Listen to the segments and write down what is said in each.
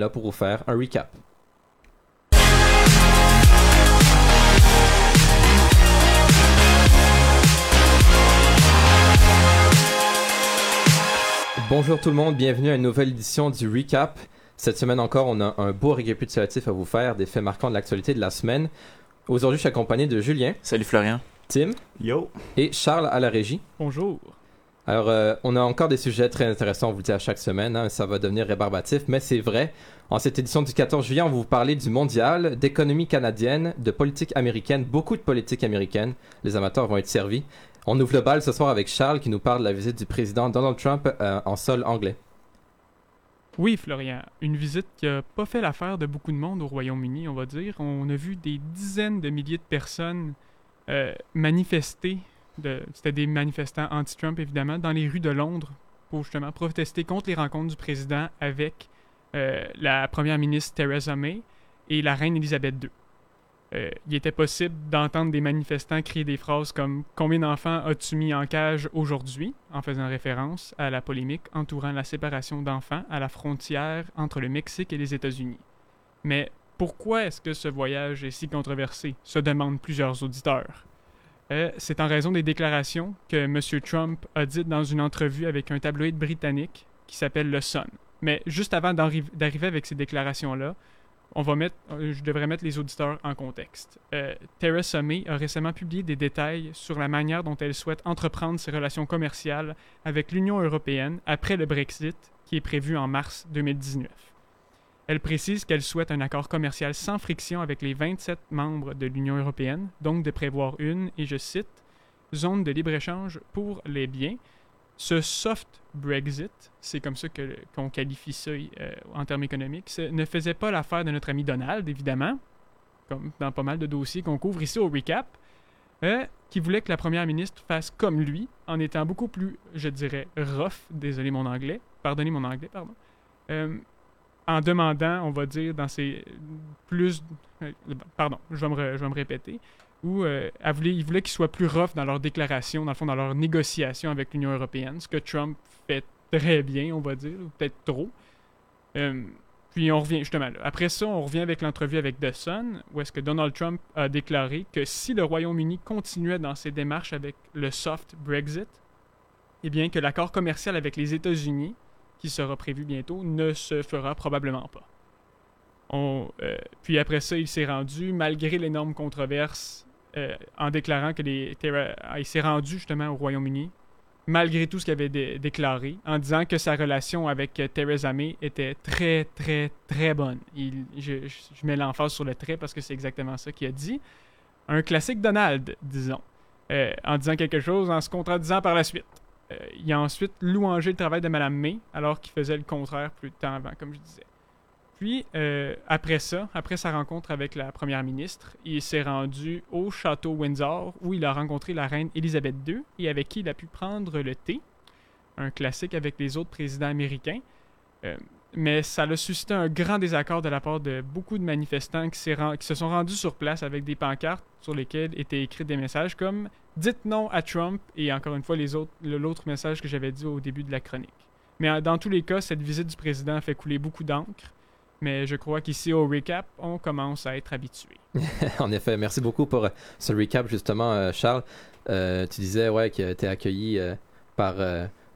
là pour vous faire un recap. Bonjour tout le monde, bienvenue à une nouvelle édition du Recap. Cette semaine encore, on a un beau récapitulatif à vous faire des faits marquants de l'actualité de la semaine. Aujourd'hui, je suis accompagné de Julien. Salut Florian. Tim. Yo. Et Charles à la régie. Bonjour. Alors, euh, on a encore des sujets très intéressants, on vous le dit à chaque semaine, hein, ça va devenir rébarbatif, mais c'est vrai. En cette édition du 14 juillet, on va vous parler du mondial, d'économie canadienne, de politique américaine, beaucoup de politique américaine. Les amateurs vont être servis. On ouvre le bal ce soir avec Charles qui nous parle de la visite du président Donald Trump euh, en sol anglais. Oui, Florian, une visite qui n'a pas fait l'affaire de beaucoup de monde au Royaume-Uni, on va dire. On a vu des dizaines de milliers de personnes euh, manifester c'était des manifestants anti-Trump, évidemment, dans les rues de Londres pour justement protester contre les rencontres du président avec euh, la première ministre Theresa May et la reine Elisabeth II. Euh, il était possible d'entendre des manifestants crier des phrases comme Combien d'enfants as-tu mis en cage aujourd'hui en faisant référence à la polémique entourant la séparation d'enfants à la frontière entre le Mexique et les États-Unis. Mais pourquoi est-ce que ce voyage est si controversé? se demandent plusieurs auditeurs. Euh, c'est en raison des déclarations que M. Trump a dites dans une entrevue avec un tabloïd britannique qui s'appelle Le Sun. Mais juste avant d'arriver avec ces déclarations-là, on va mettre, euh, je devrais mettre les auditeurs en contexte. Euh, Theresa May a récemment publié des détails sur la manière dont elle souhaite entreprendre ses relations commerciales avec l'Union européenne après le Brexit, qui est prévu en mars 2019. Elle précise qu'elle souhaite un accord commercial sans friction avec les 27 membres de l'Union européenne, donc de prévoir une, et je cite, zone de libre-échange pour les biens. Ce soft Brexit, c'est comme ça qu'on qualifie ça euh, en termes économiques, ne faisait pas l'affaire de notre ami Donald, évidemment, comme dans pas mal de dossiers qu'on couvre ici au recap, euh, qui voulait que la première ministre fasse comme lui, en étant beaucoup plus, je dirais, rough, désolé mon anglais, pardonnez mon anglais, pardon, euh, en demandant, on va dire, dans ces plus. Euh, pardon, je vais me, répéter. Où euh, voulait, ils voulaient qu'ils soient plus rough dans leurs déclarations, dans le fond, dans leurs négociations avec l'Union européenne, ce que Trump fait très bien, on va dire, ou peut-être trop. Euh, puis on revient, justement, là. après ça, on revient avec l'entrevue avec The Sun, où est-ce que Donald Trump a déclaré que si le Royaume-Uni continuait dans ses démarches avec le soft Brexit, eh bien que l'accord commercial avec les États-Unis qui sera prévu bientôt, ne se fera probablement pas. Euh, puis après ça, il s'est rendu, malgré l'énorme controverse, euh, en déclarant que les ah, il s'est rendu justement au Royaume-Uni, malgré tout ce qu'il avait déclaré, en disant que sa relation avec euh, Theresa May était très, très, très bonne. Il, je, mets l'emphase sur le trait parce que c'est exactement ça qu'il a dit. Un classique Donald, disons, en disant quelque chose en se contradisant par la suite. Euh, il a ensuite louangé le travail de Mme May, alors qu'il faisait le contraire plus de temps avant, comme je disais. Puis, euh, après ça, après sa rencontre avec la première ministre, il s'est rendu au château Windsor, où il a rencontré la reine Elisabeth II et avec qui il a pu prendre le thé, un classique avec les autres présidents américains. Euh, mais ça a suscité un grand désaccord de la part de beaucoup de manifestants qui, qui, se sont rendus sur place avec des pancartes sur lesquelles étaient écrits des messages comme Dites non à Trump et encore une fois les autres, l'autre message que j'avais dit au début de la chronique. Mais euh, dans tous les cas, cette visite du président a fait couler beaucoup d'encre. Mais je crois qu'ici au recap, on commence à être habitué. en effet, merci beaucoup pour euh, ce recap justement, euh, Charles. tu disais ouais, que tu été accueilli par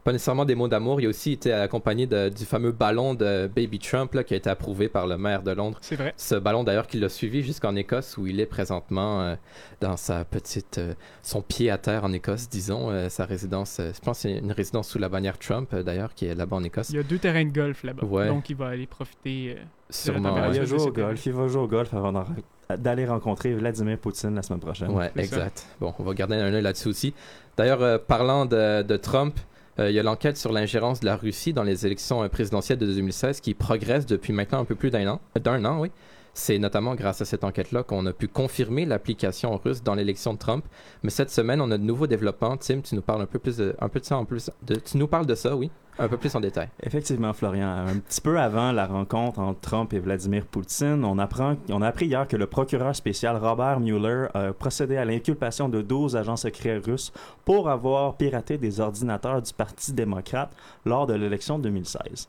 pas nécessairement des mots d'amour. Il a aussi été accompagné du fameux ballon de Baby Trump là, qui a été approuvé par le maire de Londres. C'est vrai. Ce ballon d'ailleurs qui l'a suivi jusqu'en Écosse où il est présentement euh, dans sa petite, euh, son pied à terre en Écosse, disons, euh, sa résidence. je pense c'est une résidence sous la bannière Trump d'ailleurs qui est là-bas en Écosse. Il y a deux terrains de golf là-bas, donc il va aller profiter. Sûrement. il va jouer au golf. Il va jouer au golf avant d'aller rencontrer Vladimir Poutine la semaine prochaine. Ouais, exact. Bon, on va garder un œil là-dessus aussi. D'ailleurs, parlant de, de Trump. Euh, il y a l'enquête sur l'ingérence de la Russie dans les élections euh, présidentielles de 2016 qui progresse depuis maintenant un peu plus d'un an. D'un an, oui. C'est notamment grâce à cette enquête-là qu'on a pu confirmer l'application russe dans l'élection de Trump. Mais cette semaine, on a de nouveaux développements. Tim, tu nous parles un peu plus de, un peu de ça en plus. Tu nous parles de ça, oui, un peu plus en détail. Effectivement, Florian. Un petit peu avant la rencontre entre Trump et Vladimir Poutine, on, apprend, on a appris hier que le procureur spécial Robert Mueller a procédé à l'inculpation de 12 agents secrets russes pour avoir piraté des ordinateurs du Parti démocrate lors de l'élection 2016.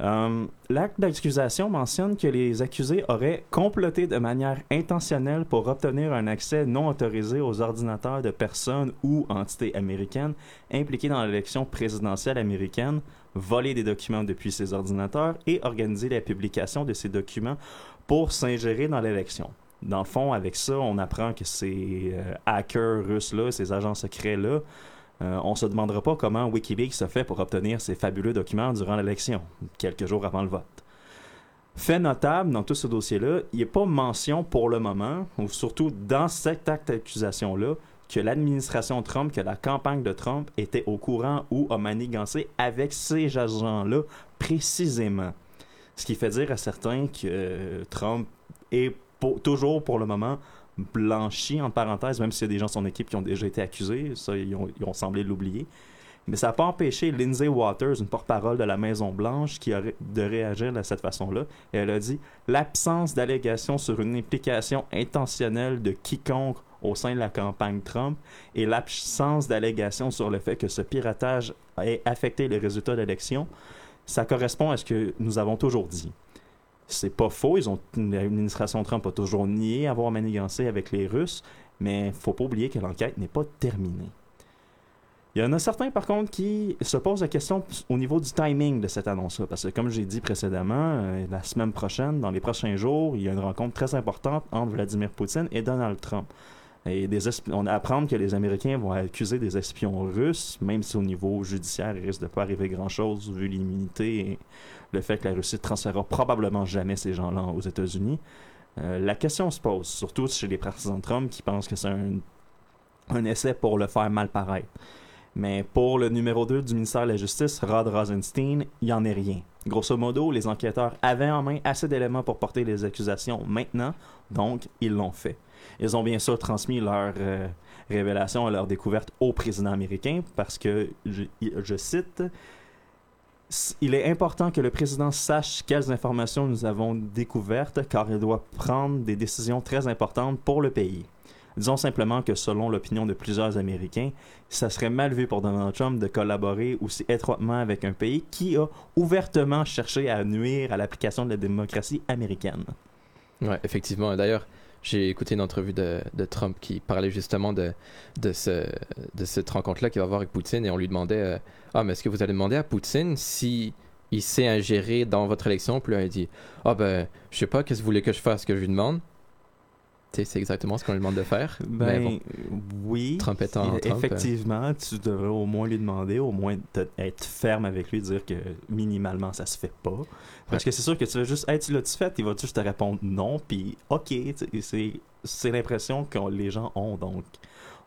Euh, L'acte d'accusation mentionne que les accusés auraient comploté de manière intentionnelle pour obtenir un accès non autorisé aux ordinateurs de personnes ou entités américaines impliquées dans l'élection présidentielle américaine, voler des documents depuis ces ordinateurs et organiser la publication de ces documents pour s'ingérer dans l'élection. Dans le fond, avec ça, on apprend que ces euh, hackers russes-là, ces agents secrets-là, euh, on se demandera pas comment Wikileaks se fait pour obtenir ces fabuleux documents durant l'élection, quelques jours avant le vote. Fait notable dans tout ce dossier-là, il n'y a pas mention pour le moment, ou surtout dans cet acte d'accusation-là, que l'administration Trump, que la campagne de Trump était au courant ou a manigancé avec ces agents-là précisément. Ce qui fait dire à certains que euh, Trump est toujours pour le moment blanchi, en parenthèse, même s'il y a des gens de son équipe qui ont déjà été accusés, ça, ils ont, semblé l'oublier. Mais ça n'a pas empêché Lindsay Waters, une porte-parole de la Maison-Blanche, qui aurait de réagir de cette façon-là. Elle a dit L'absence d'allégations sur une implication intentionnelle de quiconque au sein de la campagne Trump et l'absence d'allégations sur le fait que ce piratage ait affecté les résultats d'élection, ça correspond à ce que nous avons toujours dit. C'est pas faux. Ils ont, l'administration Trump a toujours nié avoir manigancé avec les Russes, mais faut pas oublier que l'enquête n'est pas terminée. Il y en a certains, par contre, qui se posent la question au niveau du timing de cette annonce-là. Parce que, comme j'ai dit précédemment, euh, la semaine prochaine, dans les prochains jours, il y a une rencontre très importante entre Vladimir Poutine et Donald Trump. Et on apprend que les Américains vont accuser des espions russes, même si au niveau judiciaire, il risque de pas arriver grand-chose vu l'immunité le fait que la Russie ne transférera probablement jamais ces gens-là aux États-Unis. Euh, la question se pose, surtout chez les partisans de Trump qui pensent que c'est un, un, essai pour le faire mal paraître. Mais pour le numéro 2 du ministère de la Justice, Rod Rosenstein, il n'y en est rien. Grosso modo, les enquêteurs avaient en main assez d'éléments pour porter les accusations maintenant, donc ils l'ont fait. Ils ont bien sûr transmis leurs euh, révélations et leurs découvertes au président américain parce que, je, cite, il est important que le président sache quelles informations nous avons découvertes car il doit prendre des décisions très importantes pour le pays. Disons simplement que selon l'opinion de plusieurs Américains, ça serait mal vu pour Donald Trump de collaborer aussi étroitement avec un pays qui a ouvertement cherché à nuire à l'application de la démocratie américaine. Oui, effectivement. D'ailleurs, j'ai écouté une entrevue de, Trump qui parlait justement de, de, ce, de cette rencontre-là qu'il va avoir avec Poutine et on lui demandait euh, Ah, mais est-ce que vous allez demander à Poutine si il s'est ingéré dans votre élection Puis là, il dit Ah, ben, je sais pas, qu'est-ce que vous voulez que je fasse que je lui demande c'est exactement ce qu'on lui demande de faire. Ben, oui. Trump étant Effectivement, tu devrais au moins lui demander, au moins être ferme avec lui, dire que minimalement ça se fait pas. Parce que c'est sûr que tu vas juste, hey, tu l'as-tu fait? Il va juste te répondre non, puis ok. C'est l'impression que les gens ont, donc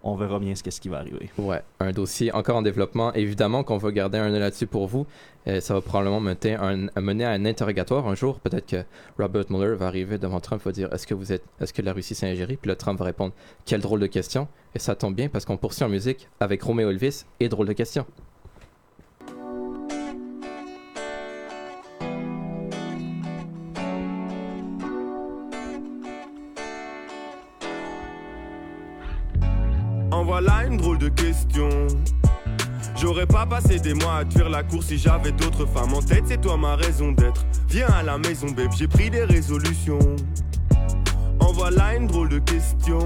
on verra bien ce, ce qui va arriver. Ouais, un dossier encore en développement. Évidemment qu'on va garder un œil là-dessus pour vous. Euh, ça va probablement mener, à un interrogatoire un jour. Peut-être que Robert Mueller va arriver devant Trump va dire Est-ce que vous êtes, est-ce que la Russie s'est ingérée? Puis là, Trump va répondre Quelle drôle de question. Et ça tombe bien parce qu'on poursuit en musique avec Romeo Elvis et drôle de question. Voilà une drôle de question. J'aurais pas passé des mois à tuer la course si j'avais d'autres femmes en tête, c'est toi ma raison d'être. Viens à la maison, babe, j'ai pris des résolutions. En voilà une drôle de question.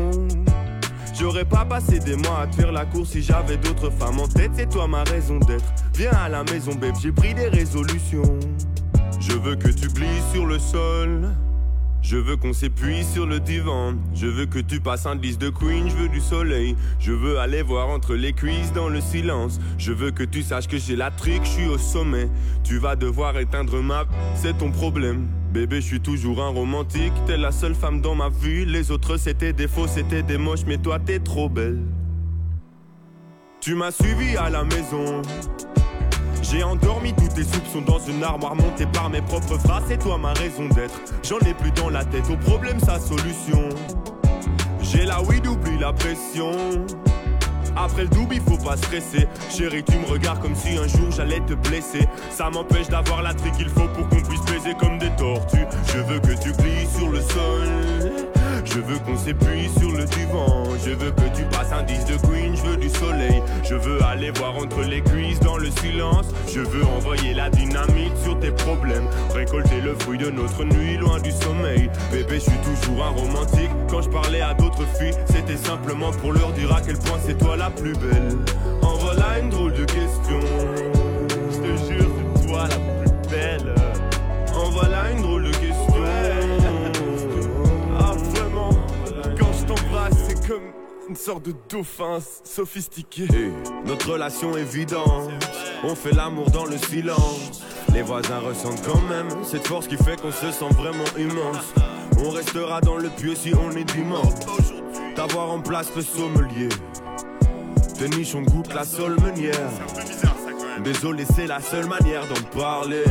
J'aurais pas passé des mois à tuer la course si j'avais d'autres femmes en tête, c'est toi ma raison d'être. Viens à la maison, babe, j'ai pris des résolutions. Je veux que tu glisses sur le sol. Je veux qu'on s'épuise sur le divan. Je veux que tu passes un liste de queen. Je veux du soleil. Je veux aller voir entre les cuisses dans le silence. Je veux que tu saches que j'ai la trique, je suis au sommet. Tu vas devoir éteindre ma. C'est ton problème. Bébé, je suis toujours un romantique. T'es la seule femme dans ma vie. Les autres c'était des faux, c'était des moches. Mais toi t'es trop belle. Tu m'as suivi à la maison. J'ai endormi tous tes soupçons dans une armoire montée par mes propres phrases. C'est toi ma raison d'être. J'en ai plus dans la tête. Au problème, sa solution. J'ai la weed, oublie la pression. Après le double, il faut pas stresser. Chérie, tu me regardes comme si un jour j'allais te blesser. Ça m'empêche d'avoir la trique qu'il faut pour qu'on puisse baiser comme des tortues. Je veux que tu glisses sur le sol. Je veux qu'on s'épuise sur le divan. Je veux que tu passes un 10 de queen du soleil. Je veux aller voir entre les cuisses dans le silence. Je veux envoyer la dynamite sur tes problèmes. Récolter le fruit de notre nuit loin du sommeil. Bébé, je suis toujours un romantique. Quand je parlais à d'autres filles, c'était simplement pour leur dire à quel point c'est toi la plus belle. En voilà une drôle de question. Une sorte de dauphin sophistiqué. Notre relation évidente. On fait l'amour dans le silence. Les voisins ressentent quand même cette force qui fait qu'on se sent vraiment immense. On restera dans le pieu si on est dimanche. T'avoir en place le sommelier. Tes nichons goûtent la seule meunière. Désolé, c'est la seule manière d'en parler.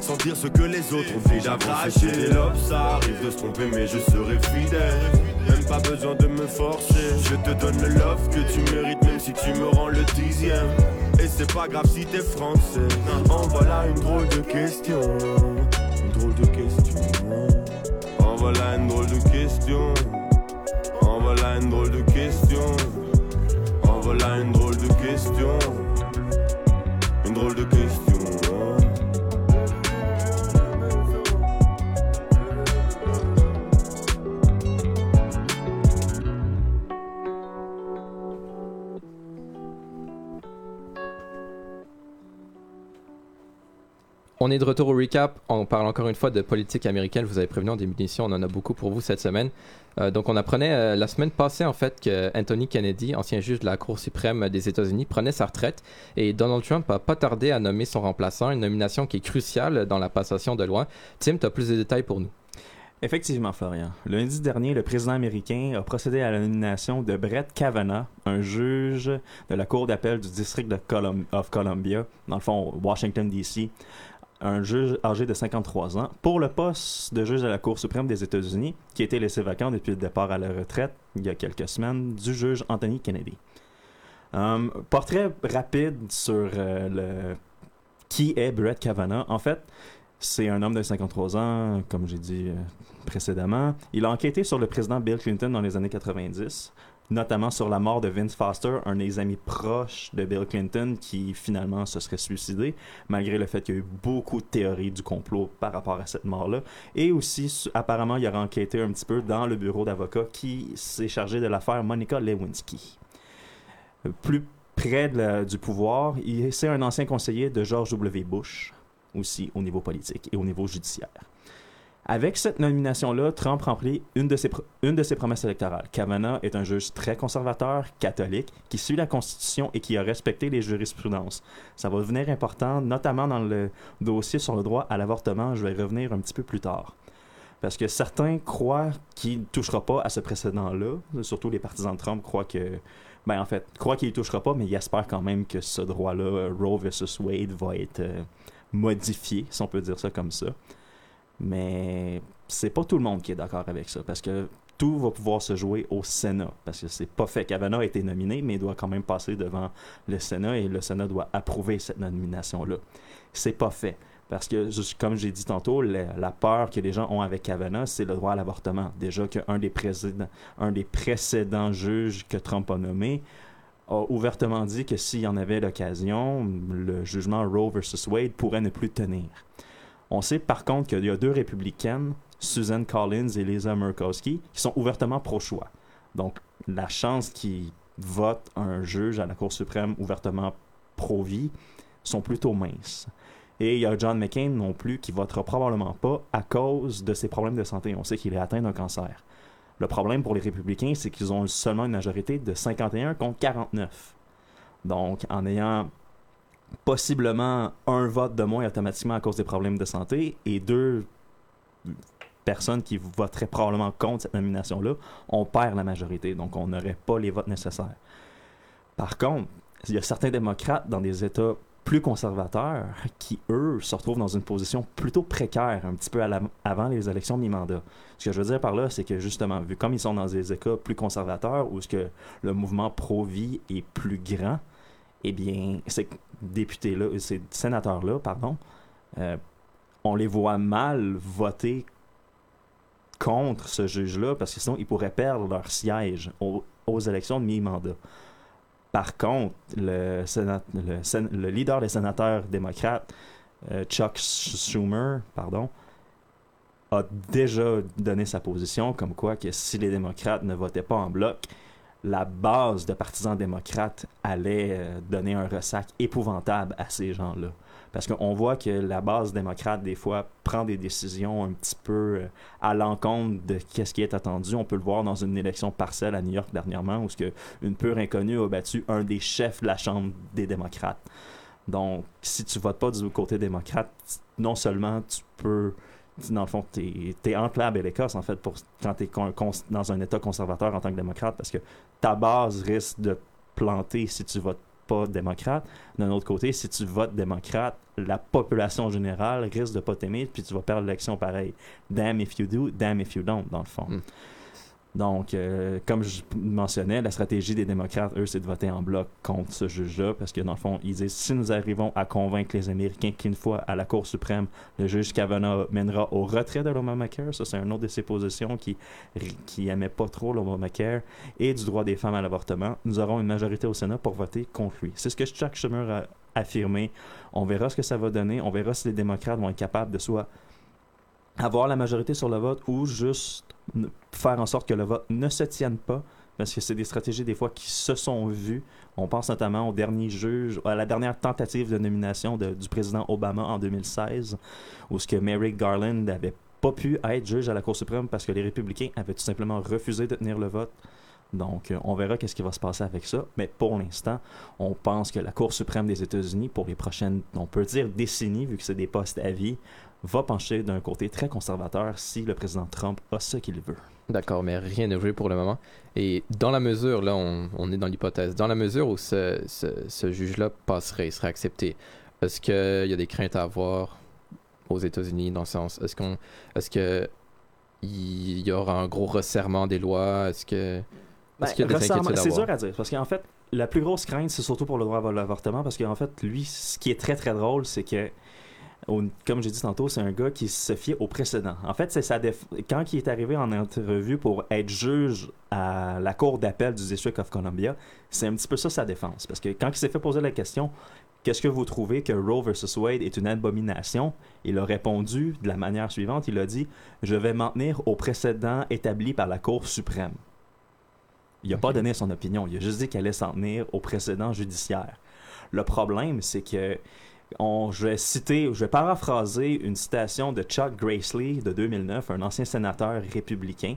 Sentir ce que les autres ont déjà craché. Des lobes, ça arrive de se tromper, mais je serai fidèle. Même pas besoin de me forcer. Je te donne le love que tu mérites, même si tu me rends le dixième. Et c'est pas grave si t'es français. En voilà une drôle de question. Une drôle de question. En voilà une drôle de question. En voilà une drôle de question. En voilà une drôle de question. Une drôle de question. On est de retour au recap. On parle encore une fois de politique américaine. Vous avez prévenu en d'émission, on en a beaucoup pour vous cette semaine. Euh, donc, on apprenait euh, la semaine passée, en fait, que Anthony Kennedy, ancien juge de la Cour suprême des États-Unis, prenait sa retraite. Et Donald Trump n'a pas tardé à nommer son remplaçant, une nomination qui est cruciale dans la passation de loi. Tim, tu as plus de détails pour nous. Effectivement, Florian. Lundi dernier, le président américain a procédé à la nomination de Brett Kavanaugh, un juge de la Cour d'appel du district of Columbia, dans le fond, Washington, D.C., un juge âgé de 53 ans, pour le poste de juge de la Cour suprême des États-Unis, qui a été laissé vacant depuis le départ à la retraite, il y a quelques semaines, du juge Anthony Kennedy. Um, portrait rapide sur euh, le qui est Brett Kavanaugh. En fait, c'est un homme de 53 ans, comme j'ai dit euh, précédemment. Il a enquêté sur le président Bill Clinton dans les années 90 notamment sur la mort de Vince Foster, un des amis proches de Bill Clinton qui finalement se serait suicidé, malgré le fait qu'il y a eu beaucoup de théories du complot par rapport à cette mort-là. Et aussi, apparemment, il a enquêté un petit peu dans le bureau d'avocat qui s'est chargé de l'affaire Monica Lewinsky. Plus près du pouvoir, c'est un ancien conseiller de George W. Bush, aussi au niveau politique et au niveau judiciaire. Avec cette nomination-là, Trump remplit une de, ses promesses électorales. Kavanaugh est un juge très conservateur, catholique, qui suit la Constitution et qui a respecté les jurisprudences. Ça va devenir important, notamment dans le dossier sur le droit à l'avortement. Je vais y revenir un petit peu plus tard. Parce que certains croient qu'il ne touchera pas à ce précédent-là. Surtout les partisans de Trump croient ben croient qu'il ne touchera pas, mais ils espèrent quand même que ce droit-là, Roe versus Wade, va être euh, modifié, si on peut dire ça comme ça. Mais c'est pas tout le monde qui est d'accord avec ça parce que tout va pouvoir se jouer au Sénat parce que c'est pas fait. Kavanaugh a été nominé, mais il doit quand même passer devant le Sénat et le Sénat doit approuver cette nomination-là. C'est pas fait. Parce que, comme j'ai dit tantôt, la, peur que les gens ont avec Kavanaugh, c'est le droit à l'avortement. Déjà qu'un des, un des précédents juges que Trump a nommé a ouvertement dit que s'il y en avait l'occasion, le jugement Roe versus Wade pourrait ne plus tenir. On sait par contre qu'il y a deux républicaines, Susan Collins et Lisa Murkowski, qui sont ouvertement pro-choix. Donc, la chance qu'ils votent un juge à la Cour suprême ouvertement pro-vie sont plutôt minces. Et il y a John McCain non plus qui votera probablement pas à cause de ses problèmes de santé. On sait qu'il est atteint d'un cancer. Le problème pour les républicains, c'est qu'ils ont seulement une majorité de 51 contre 49. Donc, en ayant possiblement un vote de moins automatiquement à cause des problèmes de santé et deux personnes qui voteraient probablement contre cette nomination-là, on perd la majorité, donc on n'aurait pas les votes nécessaires. Par contre, il y a certains démocrates dans des États plus conservateurs qui, eux, se retrouvent dans une position plutôt précaire, un petit peu avant les élections de mi-mandat. Ce que je veux dire par là, c'est que justement, vu comme ils sont dans des États plus conservateurs, où ce que le mouvement pro-vie est plus grand, eh bien, ces députés-là, ces sénateurs-là, pardon, euh, on les voit mal voter contre ce juge-là parce que sinon ils pourraient perdre leur siège aux, élections de mi-mandat. Par contre, le leader des sénateurs démocrates, euh, Chuck Schumer, pardon, a déjà donné sa position comme quoi que si les démocrates ne votaient pas en bloc, la base de partisans démocrates allait euh, donner un ressac épouvantable à ces gens-là. Parce qu'on voit que la base démocrate, des fois, prend des décisions un petit peu euh, à l'encontre de ce qui est attendu. On peut le voir dans une élection partielle à New York dernièrement, où que une pure inconnue a battu un des chefs de la Chambre des démocrates. Donc, si tu votes pas du côté démocrate, non seulement tu peux dans le fond, tu es, entre la et l'Écosse, en fait, pour, quand tu es dans un État conservateur en tant que démocrate, parce que ta base risque de planter si tu votes pas démocrate. D'un autre côté, si tu votes démocrate, la population générale risque de pas t'aimer, puis tu vas perdre l'élection pareil. Damn if you do, damn if you don't, dans le fond. Mm. Donc, euh, comme je mentionnais, la stratégie des démocrates, eux, c'est de voter en bloc contre ce juge-là, parce que dans le fond, ils disent si nous arrivons à convaincre les Américains qu'une fois à la Cour suprême, le juge Kavanaugh mènera au retrait de l'Obamacare, ça c'est un autre de ses positions qui qui aimait pas trop l'Obamacare, et du droit des femmes à l'avortement, nous aurons une majorité au Sénat pour voter contre lui. C'est ce que Chuck Schumer a affirmé. On verra ce que ça va donner, on verra si les démocrates vont être capables de soit avoir la majorité sur le vote ou juste faire en sorte que le vote ne se tienne pas parce que c'est des stratégies des fois qui se sont vues. On pense notamment au dernier juge, à la dernière tentative de nomination du président Obama en 2016, où ce que Merrick Garland n'avait pas pu être juge à la Cour suprême parce que les républicains avaient tout simplement refusé de tenir le vote. Donc, euh, on verra qu'est-ce qui va se passer avec ça. Mais pour l'instant, on pense que la Cour suprême des États-Unis, pour les prochaines, on peut dire décennies, vu que c'est des postes à vie, va pencher d'un côté très conservateur si le président Trump a ce qu'il veut. D'accord, mais rien n'est joué pour le moment. Et dans la mesure, là, on, on est dans l'hypothèse, dans la mesure où ce, ce, ce juge-là passerait, il serait accepté, est-ce qu'il y a des craintes à avoir aux États-Unis dans le sens, est-ce qu'on, est-ce que il y aura un gros resserrement des lois, est-ce que, est-ce qu'il y a des resserrement- inquiétudes à c'est dur à dire parce qu'en fait, la plus grosse crainte, c'est surtout pour le droit à l'avortement parce qu'en fait, lui, ce qui est très très drôle, c'est que, au- comme j'ai dit tantôt, c'est un gars qui se fie au précédent. En fait, c'est sa déf- quand il est arrivé en entrevue pour être juge à la cour d'appel du District of Columbia, c'est un petit peu ça sa défense parce que quand il s'est fait poser la question. Qu'est-ce que vous trouvez que Roe versus Wade est une abomination? Il a répondu de la manière suivante. Il a dit Je vais m'en tenir au précédent établi par la Cour suprême. Il n'a pas donné son opinion. Il a juste dit qu'elle allait s'en tenir au précédent judiciaire. Le problème, c'est que je vais citer, je vais paraphraser une citation de Chuck Grassley de 2009, un ancien sénateur républicain,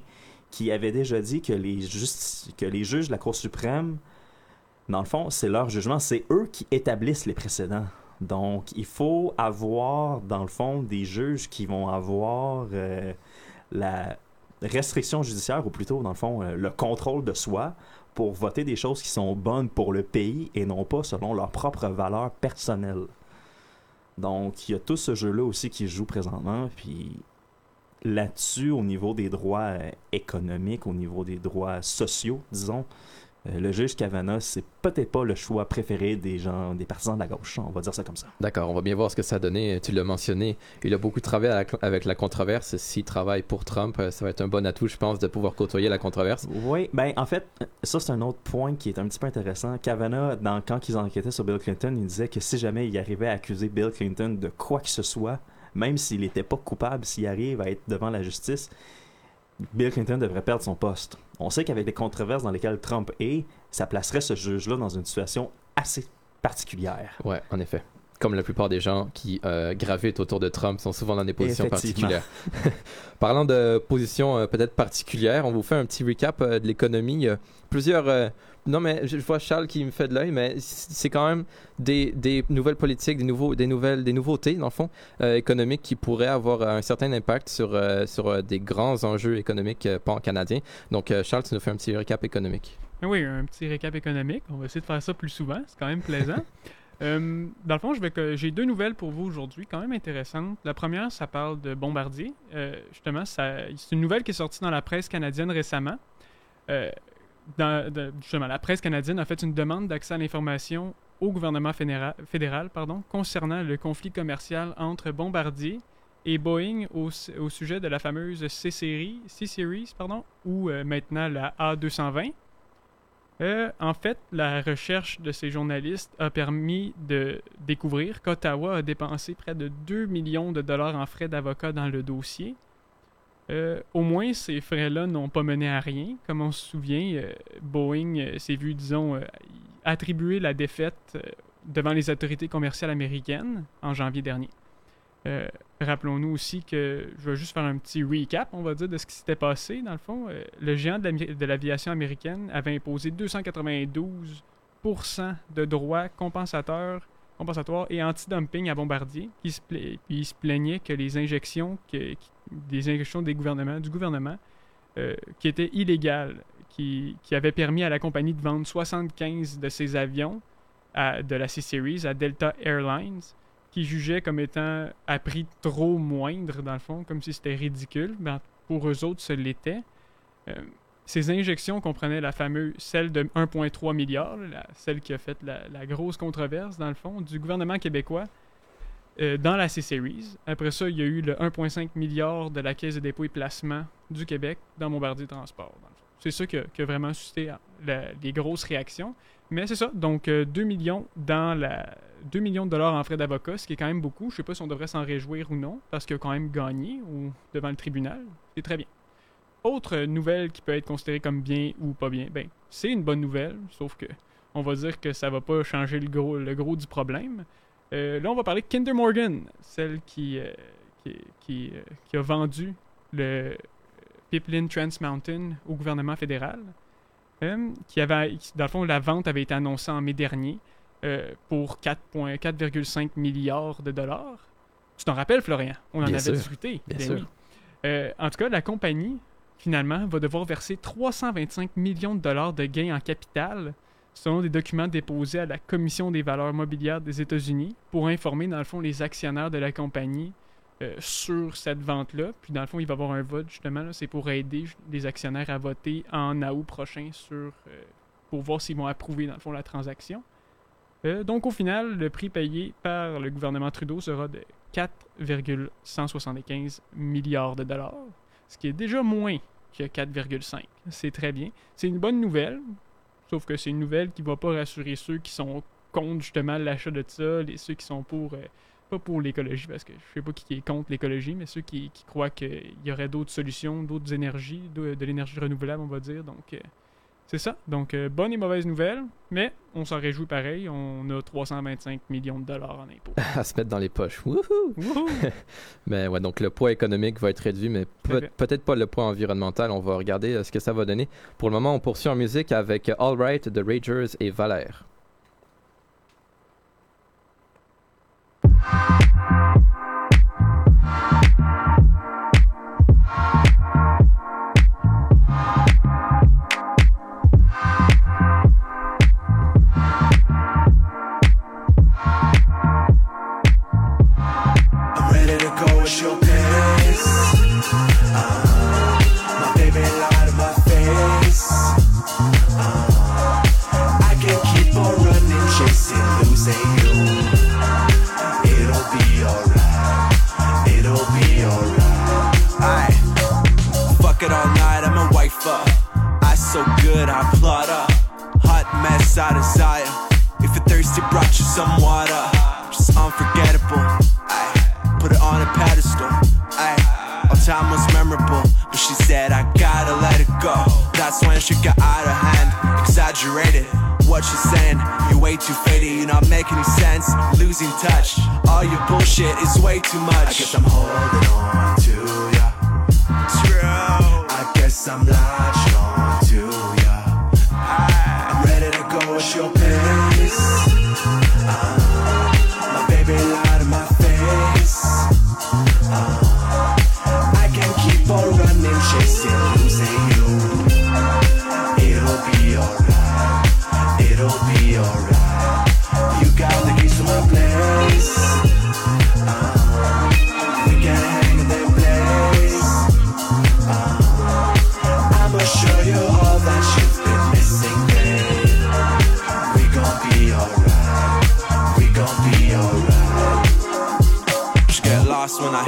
qui avait déjà dit que les, justi- que les juges de la Cour suprême, dans le fond, c'est leur jugement, c'est eux qui établissent les précédents. Donc, il faut avoir, dans le fond, des juges qui vont avoir euh, la restriction judiciaire, ou plutôt, dans le fond, euh, le contrôle de soi pour voter des choses qui sont bonnes pour le pays et non pas selon leurs propres valeurs personnelles. Donc, il y a tout ce jeu-là aussi qui joue présentement, puis là-dessus, au niveau des droits euh, économiques, au niveau des droits sociaux, disons, le juge Kavanaugh, c'est peut-être pas le choix préféré des gens, des partisans de la gauche, on va dire ça comme ça. D'accord, on va bien voir ce que ça a donné. Tu l'as mentionné, il a beaucoup travaillé la- avec la controverse. S'il travaille pour Trump, euh, ça va être un bon atout, je pense, de pouvoir côtoyer la controverse. Oui, ben en fait, ça c'est un autre point qui est un petit peu intéressant. Kavanaugh, dans, quand ils enquêtaient sur Bill Clinton, il disait que si jamais il arrivait à accuser Bill Clinton de quoi que ce soit, même s'il n'était pas coupable, s'il arrive à être devant la justice, Bill Clinton devrait perdre son poste. On sait qu'avec les controverses dans lesquelles Trump est, ça placerait ce juge-là dans une situation assez particulière. Ouais, en effet. Comme la plupart des gens qui euh, gravitent autour de Trump sont souvent dans des positions particulières. Parlant de positions euh, peut-être particulières, on vous fait un petit recap euh, de l'économie. Plusieurs. Non, mais je vois Charles qui me fait de l'œil, mais c'est quand même des, des nouvelles politiques, des, nouveaux, des, nouvelles, des nouveautés, dans le fond, euh, économiques qui pourraient avoir un certain impact sur, euh, sur euh, des grands enjeux économiques euh, pan-canadiens. Donc, Charles, tu nous fais un petit recap économique. Oui, un petit récap économique. On va essayer de faire ça plus souvent. C'est quand même plaisant. Euh, dans le fond, j'ai deux nouvelles pour vous aujourd'hui, quand même intéressantes. La première, ça parle de Bombardier. Euh, justement, c'est une nouvelle qui est sortie dans la presse canadienne récemment. Euh, justement, la presse canadienne a fait une demande d'accès à l'information au gouvernement fédéral, pardon, concernant le conflit commercial entre Bombardier et Boeing au sujet de la fameuse C-Series, C-Series pardon, ou euh, maintenant la A220. Euh, en fait, la recherche de ces journalistes a permis de découvrir qu'Ottawa a dépensé près de 2 millions de dollars en frais d'avocat dans le dossier. Euh, au moins, ces frais-là n'ont pas mené à rien. Comme on se souvient, euh, Boeing euh, s'est vu, disons, attribuer la défaite devant les autorités commerciales américaines en janvier dernier. Rappelons-nous aussi que je vais juste faire un petit recap, on va dire, de ce qui s'était passé. Dans le fond, le géant de l'aviation américaine avait imposé 292% de droits compensateurs, compensatoires et anti-dumping à Bombardier, qui se, pla- plaignait que les injections, des injections du gouvernement, euh, qui étaient illégales, qui, avaient permis à la compagnie de vendre 75 de ses avions de la C-Series à Delta Airlines, qui jugeait comme étant à prix trop moindre, dans le fond, comme si c'était ridicule. Ben, pour eux autres, ce l'était. Euh, ces injections comprenaient la fameuse, celle de 1,3 milliard, celle qui a fait la, grosse controverse, dans le fond, du gouvernement québécois euh, dans la C-Series. Après ça, il y a eu le 1,5 milliard de la Caisse de dépôt et placement du Québec dans Bombardier Transport. C'est ça qui a, vraiment suscité euh, la- les grosses réactions. Mais c'est ça, donc euh, 2 millions dans la 2 millions de dollars en frais d'avocat, ce qui est quand même beaucoup. Je sais pas si on devrait s'en réjouir ou non, parce qu'il a quand même gagné ou devant le tribunal. C'est très bien. Autre nouvelle qui peut être considérée comme bien ou pas bien, ben c'est une bonne nouvelle, sauf que on va dire que ça va pas changer le gros, le gros du problème. Euh, là, on va parler de Kinder Morgan, celle qui, euh, qui, qui, euh, qui a vendu le Pipeline Trans Mountain au gouvernement fédéral. Qui avait, dans le fond, la vente avait été annoncée en mai dernier pour 4,5 4,5 milliards de dollars. Tu t'en rappelles, Florian? On en Bien avait sûr, discuté. bien Ben sûr. oui. En tout cas, la compagnie, finalement, va devoir verser 325 millions de dollars de gains en capital, selon des documents déposés à la Commission des valeurs mobilières des États-Unis, pour informer, dans le fond, les actionnaires de la compagnie euh, sur cette vente-là. Puis, dans le fond, il va y avoir un vote, justement. C'est pour aider les actionnaires à voter en août prochain sur, euh, pour voir s'ils vont approuver, dans le fond, la transaction. Euh, donc, au final, le prix payé par le gouvernement Trudeau sera de 4,175 milliards de dollars, ce qui est déjà moins que 4,5. C'est très bien. C'est une bonne nouvelle, sauf que c'est une nouvelle qui va pas rassurer ceux qui sont contre justement l'achat de ça, les, ceux qui sont pour, euh, pas pour l'écologie, parce que je sais pas qui est contre l'écologie, mais ceux qui, croient qu'il y aurait d'autres solutions, d'autres énergies, de, de l'énergie renouvelable, on va dire. Donc, euh, c'est ça. Donc, euh, bonne et mauvaise nouvelle, mais on s'en réjouit pareil. On a 325 millions de dollars en impôts. à se mettre dans les poches. Wouhou! Wouhou! Mais ouais, donc le poids économique va être réduit, mais peut- peut-être pas le poids environnemental. On va regarder euh, ce que ça va donner. Pour le moment, on poursuit en musique avec All Right de Ragers et Valère. Good, I plot up. Hot mess, I desire. If you're thirsty, brought you some water. Just unforgettable. Aye. Put it on a pedestal. Aye. All time was memorable. But she said, I gotta let it go. That's when she got out of hand. Exaggerated. What she's saying, you're way too faded, you're not making any sense. Losing touch, all your bullshit is way too much. I guess I'm holding on to ya. True. I guess I'm latching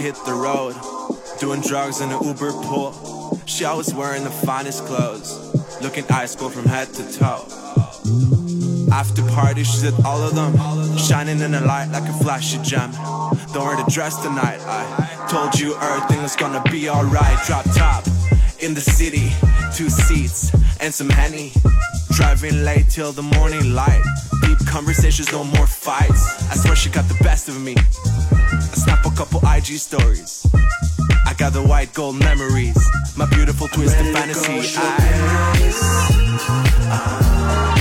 hit the road. Doing drugs in an Uber pool. She always wearing the finest clothes. looking ice cold from head to toe. After party, she's at all of them, shining in the light like a flashy gem. Don't wear the dress tonight. I told you everything was gonna be alright. Drop top in the city, two seats and some henny. Driving late till the morning light. Deep conversations, no more fights. I swear she got the best of me. I snap a couple IG stories. I got the white gold memories. My beautiful twisted fantasy. I,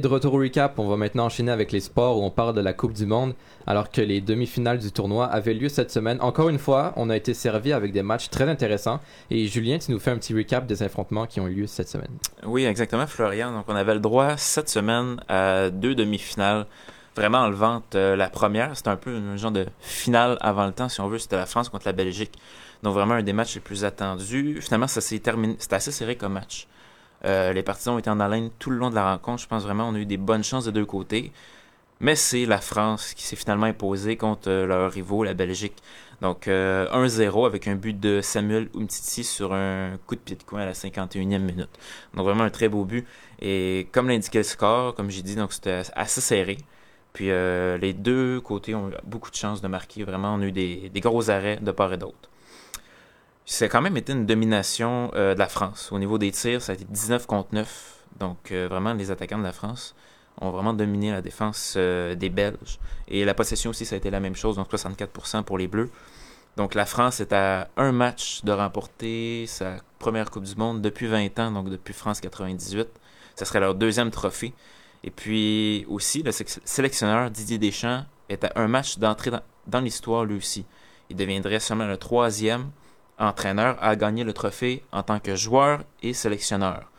de retour au recap. On va maintenant enchaîner avec les sports où on parle de la Coupe du Monde, alors que les demi-finales du tournoi avaient lieu cette semaine. Encore une fois, on a été servi avec des matchs très intéressants. Et Julien, tu nous fais un petit recap des affrontements qui ont eu lieu cette semaine. Oui, exactement, Florian. Donc, on avait le droit cette semaine à deux demi-finales. Vraiment enlevantes. Euh, la première, c'était un peu un genre de finale avant le temps, si on veut. C'était la France contre la Belgique. Donc, vraiment un des matchs les plus attendus. Finalement, ça s'est terminé. C'était assez serré comme match. Euh, les partisans ont été en haleine tout le long de la rencontre. Je pense vraiment qu'on a eu des bonnes chances de deux côtés. Mais c'est la France qui s'est finalement imposée contre euh, leur rivaux, la Belgique. Donc euh, 1-0 avec un but de Samuel Umtiti sur un coup de pied de coin à la 51e minute. Donc vraiment un très beau but. Et comme l'indiquait le score, comme j'ai dit, c'était assez serré. Puis euh, les deux côtés ont eu beaucoup de chances de marquer. Vraiment, on a eu des gros arrêts de part et d'autre. C'est quand même été une domination euh, de la France. Au niveau des tirs, ça a été 19 contre 9. Donc euh, vraiment, les attaquants de la France ont vraiment dominé la défense euh, des Belges. Et la possession aussi, ça a été la même chose, donc 64% pour les Bleus. Donc la France est à un match de remporter sa première Coupe du Monde depuis 20 ans, donc depuis France 98. Ça serait leur deuxième trophée. Et puis aussi, le sé- sélectionneur Didier Deschamps est à un match d'entrée dans l'histoire lui aussi. Il deviendrait seulement le troisième entraîneur à gagner le trophée en tant que joueur et sélectionneur.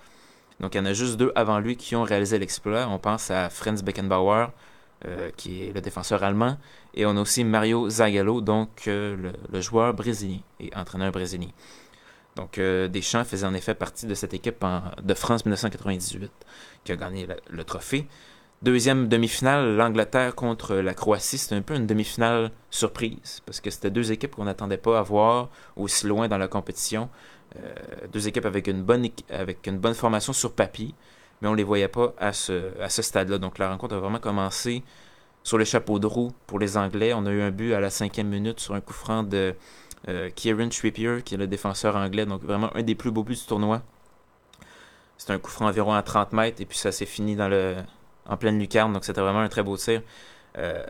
Donc il y en a juste deux avant lui qui ont réalisé l'exploit. On pense à Franz Beckenbauer, euh, qui est le défenseur allemand, et on a aussi Mario Zagallo, donc euh, le, joueur brésilien et entraîneur brésilien. Donc euh, Deschamps faisait en effet partie de cette équipe de France 1998 qui a gagné le trophée. Deuxième demi-finale, l'Angleterre contre la Croatie. C'était un peu une demi-finale surprise parce que c'était deux équipes qu'on n'attendait pas à voir aussi loin dans la compétition. Euh, deux équipes avec une, bonne, avec une bonne formation sur papier, mais on ne les voyait pas à ce, à ce stade-là. Donc la rencontre a vraiment commencé sur le chapeau de roue pour les Anglais. On a eu un but à la cinquième minute sur un coup franc de euh, Kieran Trippier, qui est le défenseur anglais. Donc vraiment un des plus beaux buts du tournoi. C'était un coup franc environ à 30 mètres et puis ça s'est fini dans le, en pleine lucarne, donc c'était vraiment un très beau tir. Euh,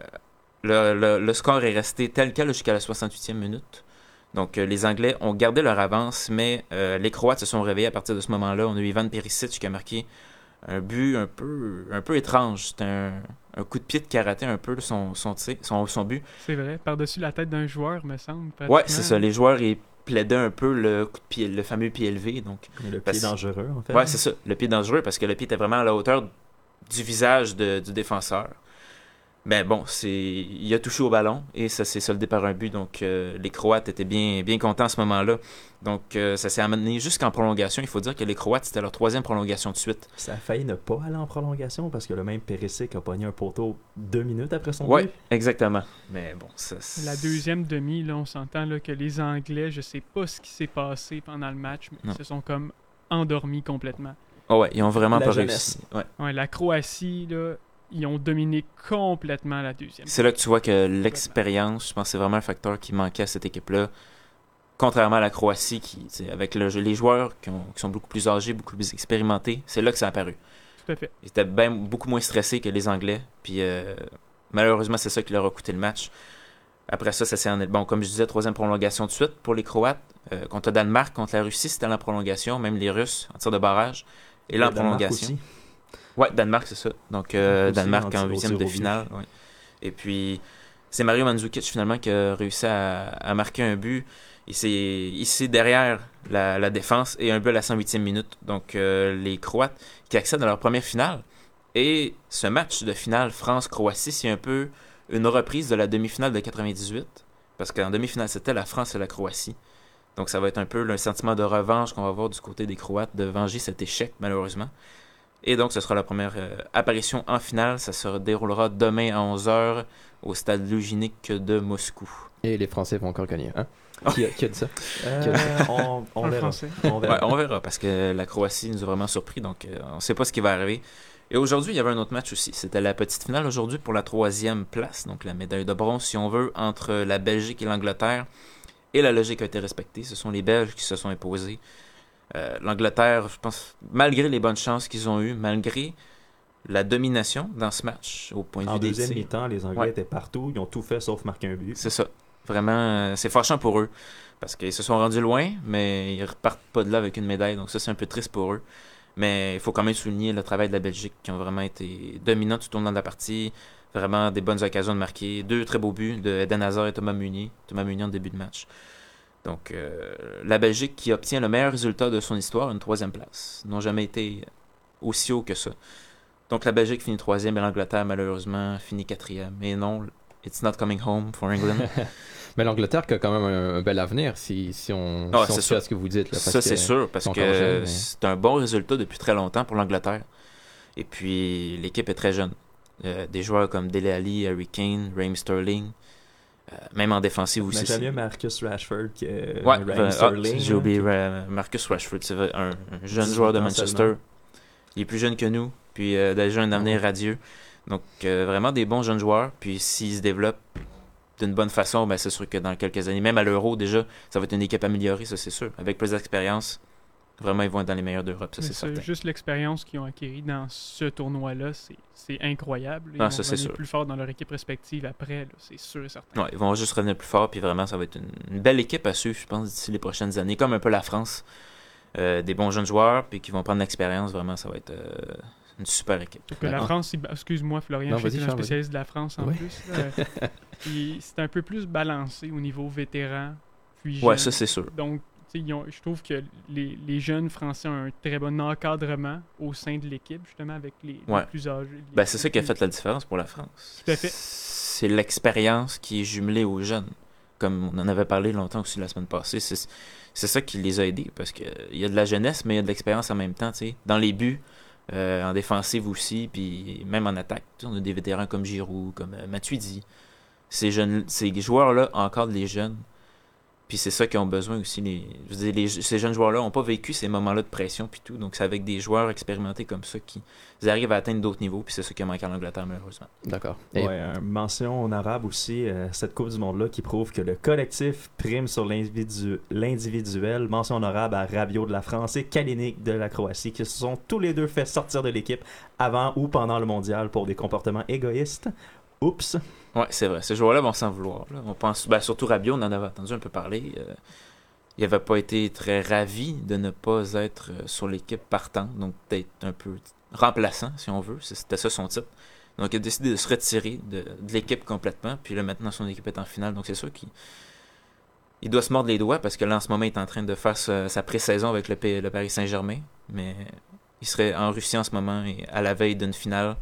le, le- le score est resté tel quel jusqu'à la 68e minute. Donc euh, les Anglais ont gardé leur avance, mais euh, les Croates se sont réveillés à partir de ce moment-là. On a eu Ivan Perisic qui a marqué un but un peu, un peu étrange. C'était un, un coup de pied de karaté un peu son, son, tir- son, son but. C'est vrai, par-dessus la tête d'un joueur, me semble. Ouais, c'est ça. Les joueurs ils plaidaient un peu le coup de pied, le fameux pied élevé. Donc Le pied dangereux, en fait. Ouais, c'est ça. Le pied dangereux parce que le pied était vraiment à la hauteur du visage de- du défenseur. Mais bon, c'est il a touché au ballon et ça s'est soldé par un but. Donc euh, les Croates étaient bien, bien contents à ce moment-là. Donc euh, ça s'est amené jusqu'en prolongation. Il faut dire que les Croates, c'était leur troisième prolongation de suite. Ça a failli ne pas aller en prolongation parce que le même Perisic a pogné un poteau deux minutes après son Ouais, but. exactement. Mais bon, ça. La deuxième demi, là, on s'entend là, que les Anglais, je sais pas ce qui s'est passé pendant le match, mais Non. ils se sont comme endormis complètement. Oh ouais, ils ont vraiment La pas jeunesse. réussi. Ouais. Ouais, la Croatie, là, ils ont dominé complètement la deuxième. C'est là que tu vois que l'expérience, je pense que c'est vraiment un facteur qui manquait à cette équipe-là. Contrairement à la Croatie, qui, avec le, les joueurs qui, ont- qui sont beaucoup plus âgés, beaucoup plus expérimentés, c'est là que ça a apparu. Tout à fait. Ils étaient bien, beaucoup moins stressés que les Anglais. Puis euh, malheureusement, c'est ça qui leur a coûté le match. Après ça, ça s'est en... Bon, comme je disais, troisième prolongation de suite pour les Croates. Euh, contre le Danemark, contre la Russie, c'était en prolongation. Même les Russes en tir de barrage. Et là, en prolongation. aussi. Ouais, Danemark, c'est ça. Donc, euh, Danemark en- huitième de finale. ouais. Et puis, c'est Mario Mandzukic finalement qui a réussi à, à marquer un but. Il s'est derrière la, la défense et un but à la 108e minute. Donc, euh, les Croates qui accèdent à leur première finale. Et ce match de finale France-Croatie, c'est un peu une reprise de la demi-finale de 98. Parce qu'en demi-finale, c'était la France et la Croatie. Donc, ça va être un peu le sentiment de revanche qu'on va avoir du côté des Croates, de venger cet échec, malheureusement. Et donc, ce sera la première euh, apparition en finale. Ça se déroulera demain à 11h au stade Luginic de Moscou. Et les Français vont encore gagner. Hein? Oh. Qui, a, qui a dit ça? Euh, on, verra. Français. On verra. Ouais, on verra parce que la Croatie nous a vraiment surpris. Donc, euh, on ne sait pas ce qui va arriver. Et aujourd'hui, il y avait un autre match aussi. C'était la petite finale aujourd'hui pour la troisième place. Donc, la médaille de bronze, si on veut, entre la Belgique et l'Angleterre. Et la logique a été respectée. Ce sont les Belges qui se sont imposés. Euh, L'Angleterre, je pense, malgré les bonnes chances qu'ils ont eues, malgré la domination dans ce match, au point de En vue des deuxième mi-temps, les Anglais Ouais. étaient partout. Ils ont tout fait sauf marquer un but. C'est ça. Vraiment, euh, c'est fâchant pour eux. Parce qu'ils se sont rendus loin, mais ils repartent pas de là avec une médaille. Donc ça, c'est un peu triste pour eux. Mais il faut quand même souligner le travail de la Belgique qui ont vraiment été dominants tout au long de la partie. Vraiment des bonnes occasions de marquer. Deux très beaux buts de Eden Hazard et Thomas Munier. Thomas Munier en début de match. Donc euh, la Belgique qui obtient le meilleur résultat de son histoire, une troisième place. Ils n'ont jamais été aussi haut que ça. Donc la Belgique finit troisième et l'Angleterre malheureusement finit quatrième. Mais non, it's not coming home for England. Mais l'Angleterre qui a quand même un, un bel avenir si, si on, Ah, si on se à ce que vous dites. Là, parce Ça, c'est sûr, parce que mais- c'est un bon résultat depuis très longtemps pour l'Angleterre. Et puis, l'équipe est très jeune. Euh, des joueurs comme Dele Alli, Harry Kane, Raheem Sterling, euh, même en défensive aussi. J'aime mieux Marcus Rashford que Ouais, Raheem ben, ah, Sterling. j'ai hein, oublié Marcus Rashford, c'est un, un jeune 18 joueur de Manchester. Il est plus jeune que nous, puis euh, déjà un avenir radieux. Donc, euh, vraiment des bons jeunes joueurs. Puis, s'ils se développent d'une bonne façon, ben, c'est sûr que dans quelques années, même à l'Euro, déjà, ça va être une équipe améliorée, ça c'est sûr. Avec plus d'expérience, vraiment, ils vont être dans les meilleurs d'Europe, ça c'est certain. juste l'expérience qu'ils ont acquis dans ce tournoi-là, c'est- c'est incroyable. Ils Ah, vont ça, revenir plus fort dans leur équipe respective après, c'est sûr et certain. Ouais, ils vont juste revenir plus fort, puis vraiment, ça va être une, une belle équipe à suivre, je pense, d'ici les prochaines années, comme un peu la France. Euh, des bons jeunes joueurs, puis qui vont prendre l'expérience, vraiment, ça va être euh, une super équipe. Que la. France, excuse-moi Florian, Non, je es un spécialiste de la France en Oui. plus. c'est un peu plus balancé au niveau vétéran, puis Ouais, jeune. ça c'est sûr. Donc, ils ont- je trouve que les, les jeunes Français ont un très bon encadrement au sein de l'équipe, justement, avec les, plus âgés. les Ben, c'est ça qui a fait la différence pour la France. Tout à fait. C'est l'expérience qui est jumelée aux jeunes. Comme on en avait parlé longtemps aussi la semaine passée. C'est ça qui les a aidés. Parce qu'il y a de la jeunesse, mais il y a de l'expérience en même temps. tu sais. Dans les buts, euh, en défensive aussi, puis même en attaque. On a des vétérans comme Giroud, comme euh, Matuidi. Ces, jeunes, ces joueurs-là encadrent les jeunes. Puis c'est ça qu'ils ont besoin aussi. Les, je veux dire, les- ces jeunes joueurs-là n'ont pas vécu ces moments-là de pression puis tout. Donc c'est avec des joueurs expérimentés comme ça qu'ils ils arrivent à atteindre d'autres niveaux. Puis c'est ça qui a manqué à l'Angleterre malheureusement. D'accord. Et Ouais, un mention honorable aussi, euh, cette Coupe du Monde-là qui prouve que le collectif prime sur l'individu- l'individuel. Mention honorable à Rabiot de la France et Kalinic de la Croatie qui se sont tous les deux fait sortir de l'équipe avant ou pendant le mondial pour des comportements égoïstes. Oups. Ouais, c'est vrai. Ces joueurs-là vont s'en vouloir. On pense, ben, surtout Rabiot, on en avait entendu un peu parler. euh, il n'avait pas été très ravi de ne pas être euh, sur l'équipe partant, donc d'être un peu remplaçant, si on veut. C'était ça son titre. Donc il a décidé de se retirer de, de l'équipe complètement. Puis là, maintenant, son équipe est en finale. Donc c'est sûr qu'il il doit se mordre les doigts parce que là, en ce moment, il est en train de faire sa, sa pré-saison avec le, le Paris Saint-Germain. Mais il serait en Russie en ce moment et à la veille d'une finale.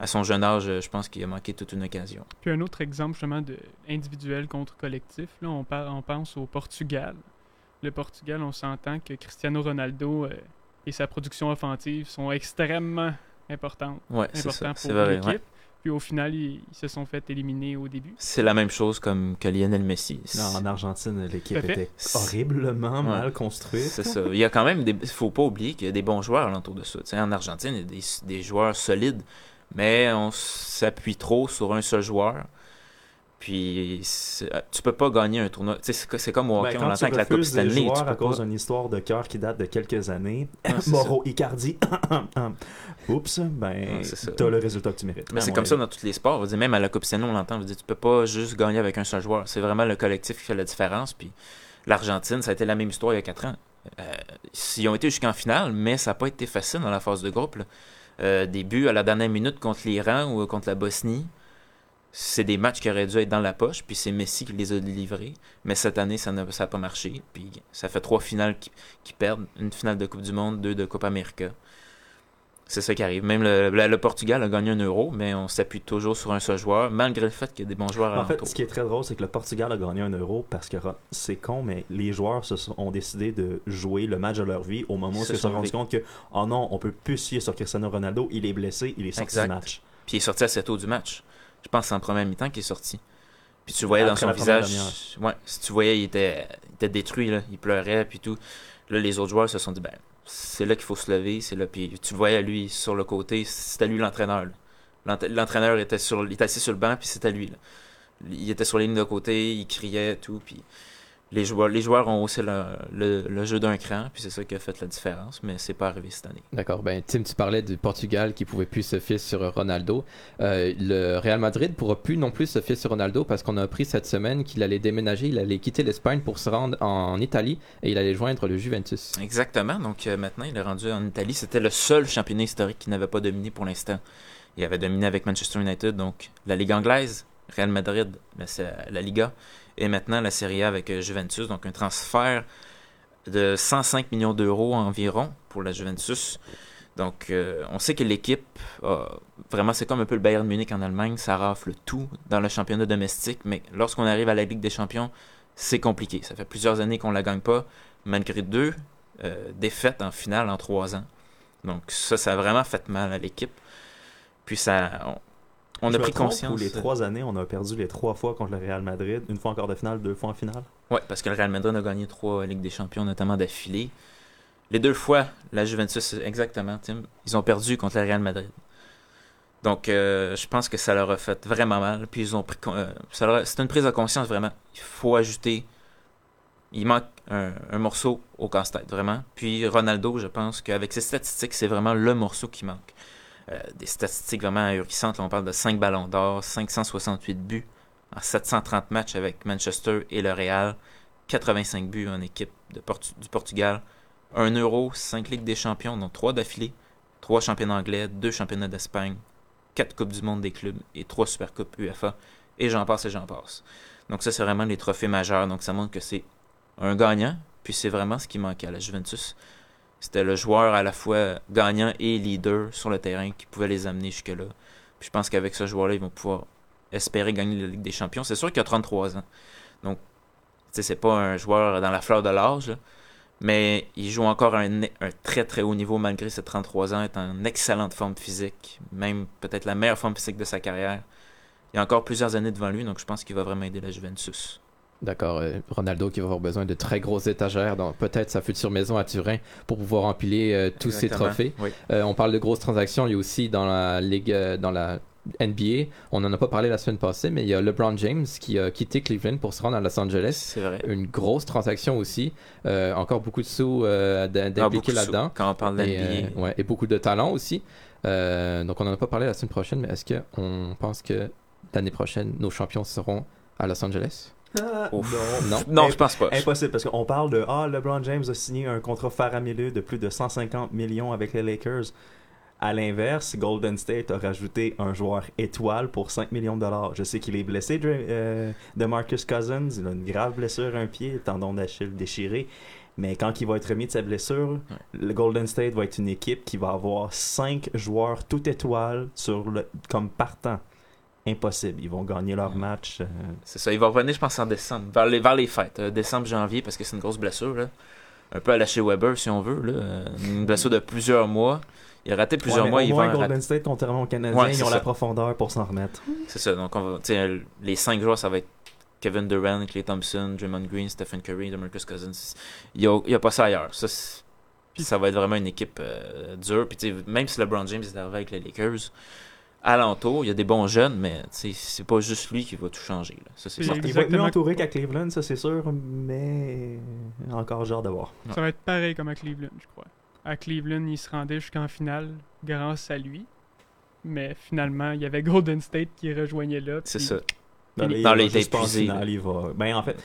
À son jeune âge, je pense qu'il a manqué toute une occasion. Puis un autre exemple justement de individuel contre collectif, là, on, par- on pense au Portugal. Le Portugal, on s'entend que Cristiano Ronaldo euh, et sa production offensive sont extrêmement importantes, Ouais, c'est ça. vrai. l'équipe. ouais. Puis au final, ils, ils se sont fait éliminer au début. C'est la même chose comme que Lionel Messi. Non, en Argentine, l'équipe était horriblement Ouais. mal construite. C'est ça. Il y a quand même des. faut pas oublier qu'il y a des bons joueurs alentour de ça. Tu sais, en Argentine, il y a des, des joueurs solides, mais on s'appuie trop sur un seul joueur. Puis c'est- tu peux pas gagner un tournoi. C'est, comme au Ben, hockey, on quand tu l'entend avec la Coupe des Stanley. Tu peux à cause d'une histoire de cœur qui date de quelques années, c'est Moro Icardi, Oups, ben, t'as le résultat que tu mérites. Mais c'est comme ça dans tous les sports. Même à la Coupe Stanley, on l'entend. Tu peux pas juste gagner avec un seul joueur. C'est vraiment le collectif qui fait la différence. Puis l'Argentine, ça a été la même histoire il y a 4 ans. Euh, ils ont été jusqu'en finale, mais ça n'a pas été facile dans la phase de groupe. là. Euh, des buts à la dernière minute contre l'Iran ou contre la Bosnie. C'est des matchs qui auraient dû être dans la poche, puis c'est Messi qui les a livrés. Mais cette année, ça n'a pas marché. Puis ça fait trois finales qui, perdent. Une finale de Coupe du Monde, deux de Coupe América. C'est ça qui arrive. Même le, le- le Portugal a gagné un euro, mais on s'appuie toujours sur un seul joueur, malgré le fait qu'il y a des bons joueurs En fait, ce qui est très drôle, c'est que le Portugal a gagné un euro parce que c'est con, mais les joueurs se sont, ont décidé de jouer le match de leur vie au moment où ils Se sont rendus compte que, oh non, on peut plus sur Cristiano Ronaldo, il est blessé, il est sorti Exact. du match. Puis il est sorti assez tôt du match. Je pense que c'est en première mi-temps qu'il est sorti. Puis tu voyais dans son visage. Ouais, si tu voyais, il était, il était détruit, là. il pleurait, puis tout. Là, les autres joueurs se sont dit, ben, c'est là qu'il faut se lever, c'est là. Puis tu le voyais, lui, sur le côté, c'était lui l'entraîneur. L'entraîneur était, sur, il était assis sur le banc, puis c'était lui. là. Il était sur la ligne de côté, il criait, tout. Puis les joueurs, les joueurs ont haussé le, le, le jeu d'un cran, puis c'est ça qui a fait la différence, mais c'est pas arrivé cette année. D'accord. Ben, Tim, tu parlais du Portugal qui pouvait plus se fier sur Ronaldo. Euh, le Real Madrid pourra plus non plus se fier sur Ronaldo parce qu'on a appris cette semaine qu'il allait déménager, il allait quitter l'Espagne pour se rendre en Italie et il allait joindre le Juventus. Exactement. Donc euh, maintenant, il est rendu en Italie. C'était le seul championnat historique qui n'avait pas dominé pour l'instant. Il avait dominé avec Manchester United, donc la Ligue anglaise, Real Madrid, la, la Liga, et maintenant la Serie A avec euh, Juventus. Donc un transfert de 105 millions d'euros environ pour la Juventus. Donc euh, on sait que l'équipe, vraiment c'est comme un peu le Bayern Munich en Allemagne, ça rafle tout dans le championnat domestique, mais lorsqu'on arrive à la Ligue des Champions, c'est compliqué. Ça fait plusieurs années qu'on la gagne pas, malgré deux euh, défaites en finale en trois ans. Donc ça, ça a vraiment fait mal à l'équipe. Puis ça, on Je a pris conscience. Les trois années, on a perdu les trois fois contre le Real Madrid, une fois en quart de finale, deux fois en finale. Ouais, parce que le Real Madrid a gagné trois Ligues des Champions, notamment d'affilée. Les deux fois, la Juventus, exactement, Tim, ils ont perdu contre le Real Madrid. Donc, euh, je pense que ça leur a fait vraiment mal. Puis ils ont pris, euh, a- c'est une prise de conscience vraiment. Il faut ajouter. Il manque un, un morceau au casse-tête, vraiment. Puis Ronaldo, je pense qu'avec ses statistiques, c'est vraiment le morceau qui manque. Euh, des statistiques vraiment ahurissantes. Là, on parle de 5 ballons d'or, 568 buts en 730 matchs avec Manchester et le Real, 85 buts en équipe du Portugal, 1 euro, 5 Ligues des Champions, dont 3 d'affilée, 3 championnats anglais, 2 championnats d'Espagne, 4 Coupes du Monde des clubs et 3 Supercoupes UEFA, et j'en passe et j'en passe. Donc ça, c'est vraiment les trophées majeurs, donc ça montre que c'est un gagnant, puis c'est vraiment ce qui manquait à la Juventus. C'était le joueur à la fois gagnant et leader sur le terrain qui pouvait les amener jusque-là. Puis je pense qu'avec ce joueur-là, ils vont pouvoir espérer gagner la Ligue des Champions. C'est sûr qu'il a 33 ans. Donc, c'est pas un joueur dans la fleur de l'âge, mais il joue encore un, un très très haut niveau malgré ses 33 ans, est en excellente forme physique, même peut-être la meilleure forme physique de sa carrière. Il y a encore plusieurs années devant lui, donc je pense qu'il va vraiment aider la Juventus. D'accord. euh, Ronaldo qui va avoir besoin de très grosses étagères dans peut-être sa future maison à Turin pour pouvoir empiler euh, tous ses trophées. Oui. Euh, on parle de grosses transactions. Il y a aussi dans la ligue, dans la NBA, on n'en a pas parlé la semaine passée, mais il y a LeBron James qui a quitté Cleveland pour se rendre à Los Angeles. C'est vrai. Une grosse transaction aussi. Encore beaucoup de sous Ah, d'impliquer de là-dedans. Quand on parle ouais, et beaucoup de talent aussi. Donc on n'en a pas parlé la semaine prochaine, mais est-ce qu'on pense que l'année prochaine, nos champions seront à Los Angeles? Ah, Ouf. non. Non Non, je pense pas. Impossible, parce qu'on parle de Ah, LeBron James a signé un contrat faramineux de plus de 150 millions avec les Lakers. À l'inverse, Golden State a rajouté un joueur étoile pour 5 millions de dollars. Je sais qu'il est blessé, euh, de Marcus Cousins. Il a une grave blessure à un pied, tendon d'Achille déchiré. Mais quand il va être remis de sa blessure, le Golden State va être une équipe qui va avoir 5 joueurs tout étoiles sur le, comme partant. Impossible. Ils vont gagner leur match. euh, C'est ça. Il va revenir, je pense, en décembre. Vers les, vers les fêtes. euh, décembre, janvier, parce que c'est une grosse blessure. Là. Un peu à la chez Weber, si on veut. Là. Une blessure de plusieurs mois. Il a raté plusieurs Ouais, mois. au Il moins, va Golden rater- State, contrairement aux Canadiens, Ouais, ils ont ça. la profondeur pour s'en remettre. C'est ça. Donc, on va, les cinq joueurs, ça va être Kevin Durant, Clay Thompson, Draymond Green, Stephen Curry, DeMarcus Cousins. Il n'y a, il y a pas ça ailleurs. Ça, va être vraiment une équipe euh, dure. Puis, même si LeBron James est arrivé avec les Lakers, alentour, il y a des bons jeunes, mais c'est pas juste lui qui va tout changer. là. Ça, c'est Puis- certain. Il va être mieux entouré qu'à Cleveland, ça c'est sûr, mais encore genre de voir. Ça va être pareil comme à Cleveland, je crois. À Cleveland, il se rendait jusqu'en finale grâce à lui. Mais finalement, il y avait Golden State qui rejoignait là. C'est ça. Dans les, dans il va les juste en finale, il va. Ben en fait,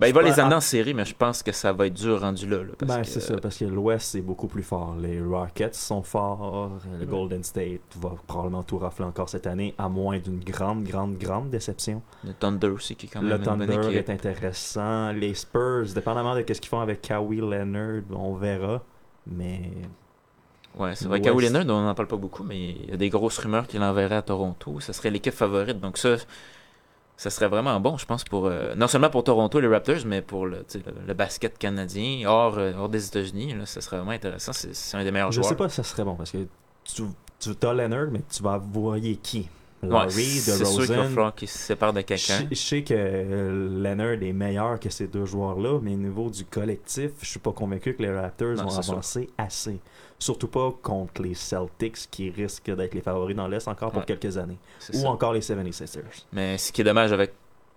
Ben, il va les amener en- série, mais je pense que ça va être dur rendu là. là, parce ben que- c'est ça, parce que l'Ouest c'est beaucoup plus fort. Les Rockets sont forts, le. Golden State va probablement tout rafler encore cette année, à moins d'une grande, grande, grande déception. Le Thunder aussi, qui est quand même Le une bonne Thunder équipe. est intéressant. Les Spurs, dépendamment de ce qu'ils font avec Kawhi Leonard, on verra. Mais Ouais, c'est vrai. Kawhi Leonard, on n'en parle pas beaucoup, mais il y a des grosses rumeurs qu'il enverrait à Toronto. Ça serait l'équipe favorite. Donc ça, ça serait vraiment bon, je pense, pour euh, non seulement pour Toronto et les Raptors, mais pour le, le, le basket canadien, hors, euh, hors des États-Unis. là, Ça serait vraiment intéressant. C'est un des meilleurs je joueurs. sais pas si ça serait bon parce que tu, tu as Leonard, mais tu vas voyer qui? Ouais, Laurie, c'est sûr qu'il va DeRozan. falloir qu'il se sépare de Je, quelqu'un. je sais que euh, Leonard est meilleur que ces deux joueurs-là, mais au niveau du collectif, je suis pas convaincu que les Raptors Non, vont sûr. avancer assez. Surtout pas contre les Celtics qui risquent d'être les favoris dans l'Est encore pour Ouais. quelques années. Ou ça. encore les 76ers. Mais ce qui est dommage avec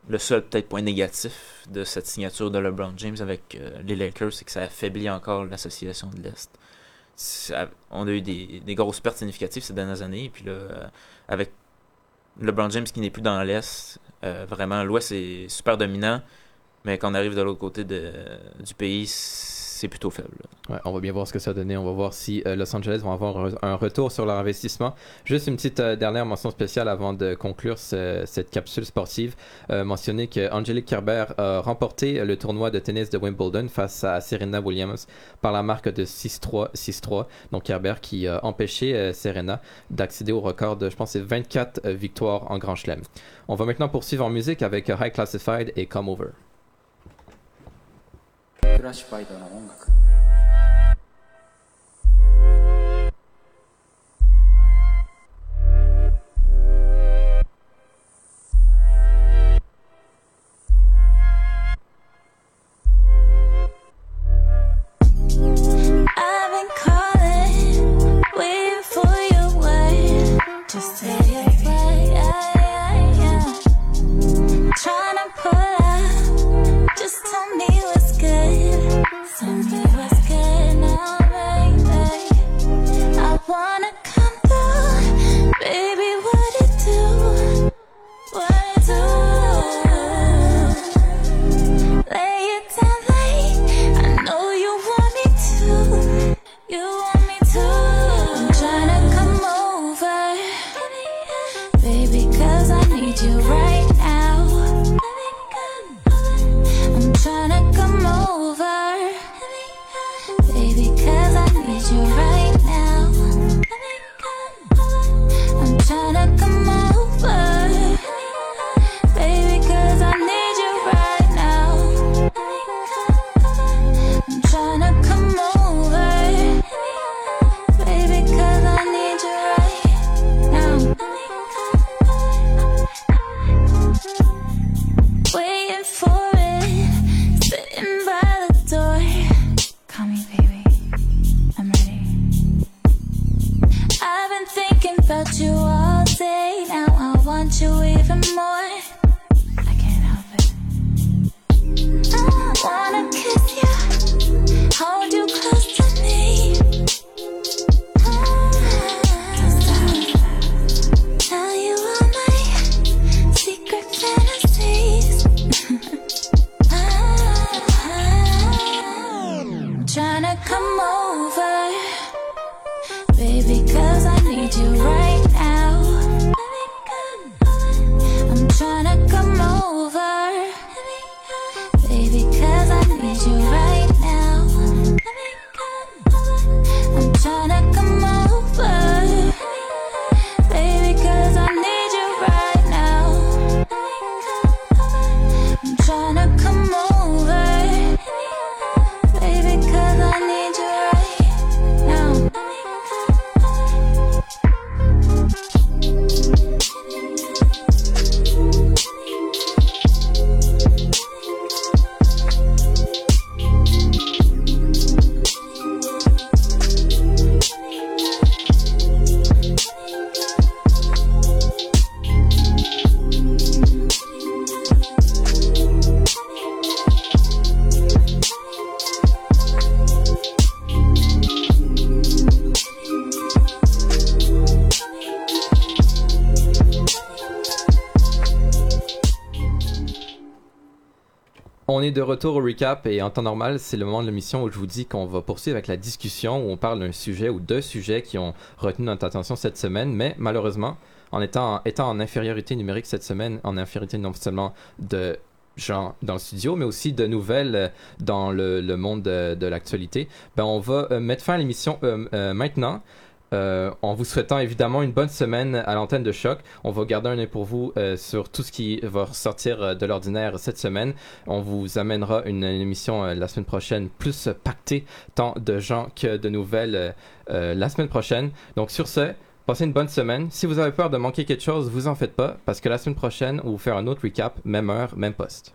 le seul peut-être point négatif de cette signature de LeBron James avec euh, les Lakers, c'est que ça affaiblit encore l'association de l'Est. Ça- On a eu des, des grosses pertes significatives ces dernières années, et puis là, euh, avec LeBron James qui n'est plus dans l'Est, euh, vraiment, l'Ouest est super dominant, mais quand on arrive de l'autre côté de- du pays, c'est plutôt faible. On va bien voir ce que ça donner. On va voir si euh, Los Angeles vont avoir un, retour sur leur investissement. Juste une petite euh, dernière mention spéciale avant de conclure ce- cette capsule sportive. Euh, mentionner que Angelique Kerber a remporté le tournoi de tennis de Wimbledon face à Serena Williams par la marque de 6-3, 6-3. Donc Kerber qui a empêché Serena d'accéder au record de, je pense, c'est 24 euh, victoires en Grand Chelem. On va maintenant poursuivre en musique avec High Classified et Come Over. クラッシュファイトの音楽。Even more. Est de retour au recap et en temps normal, c'est le moment de l'émission où je vous dis qu'on va poursuivre avec la discussion où on parle d'un sujet ou deux sujets qui ont retenu notre attention cette semaine, mais malheureusement, en étant, en infériorité numérique cette semaine, en infériorité non seulement de gens dans le studio, mais aussi de nouvelles dans le, monde de, de l'actualité, ben on va euh, mettre fin à l'émission euh, euh, maintenant. Euh, en vous souhaitant évidemment une bonne semaine à l'antenne de choc. On va garder un œil pour vous euh, sur tout ce qui va sortir euh, de l'ordinaire cette semaine. On vous amènera une, émission la semaine prochaine plus pactée, tant de gens que de nouvelles la semaine prochaine. Donc sur ce, passez une bonne semaine. Si vous avez peur de manquer quelque chose, vous en faites pas, parce que la semaine prochaine, on vous faire un autre recap, même heure, même poste.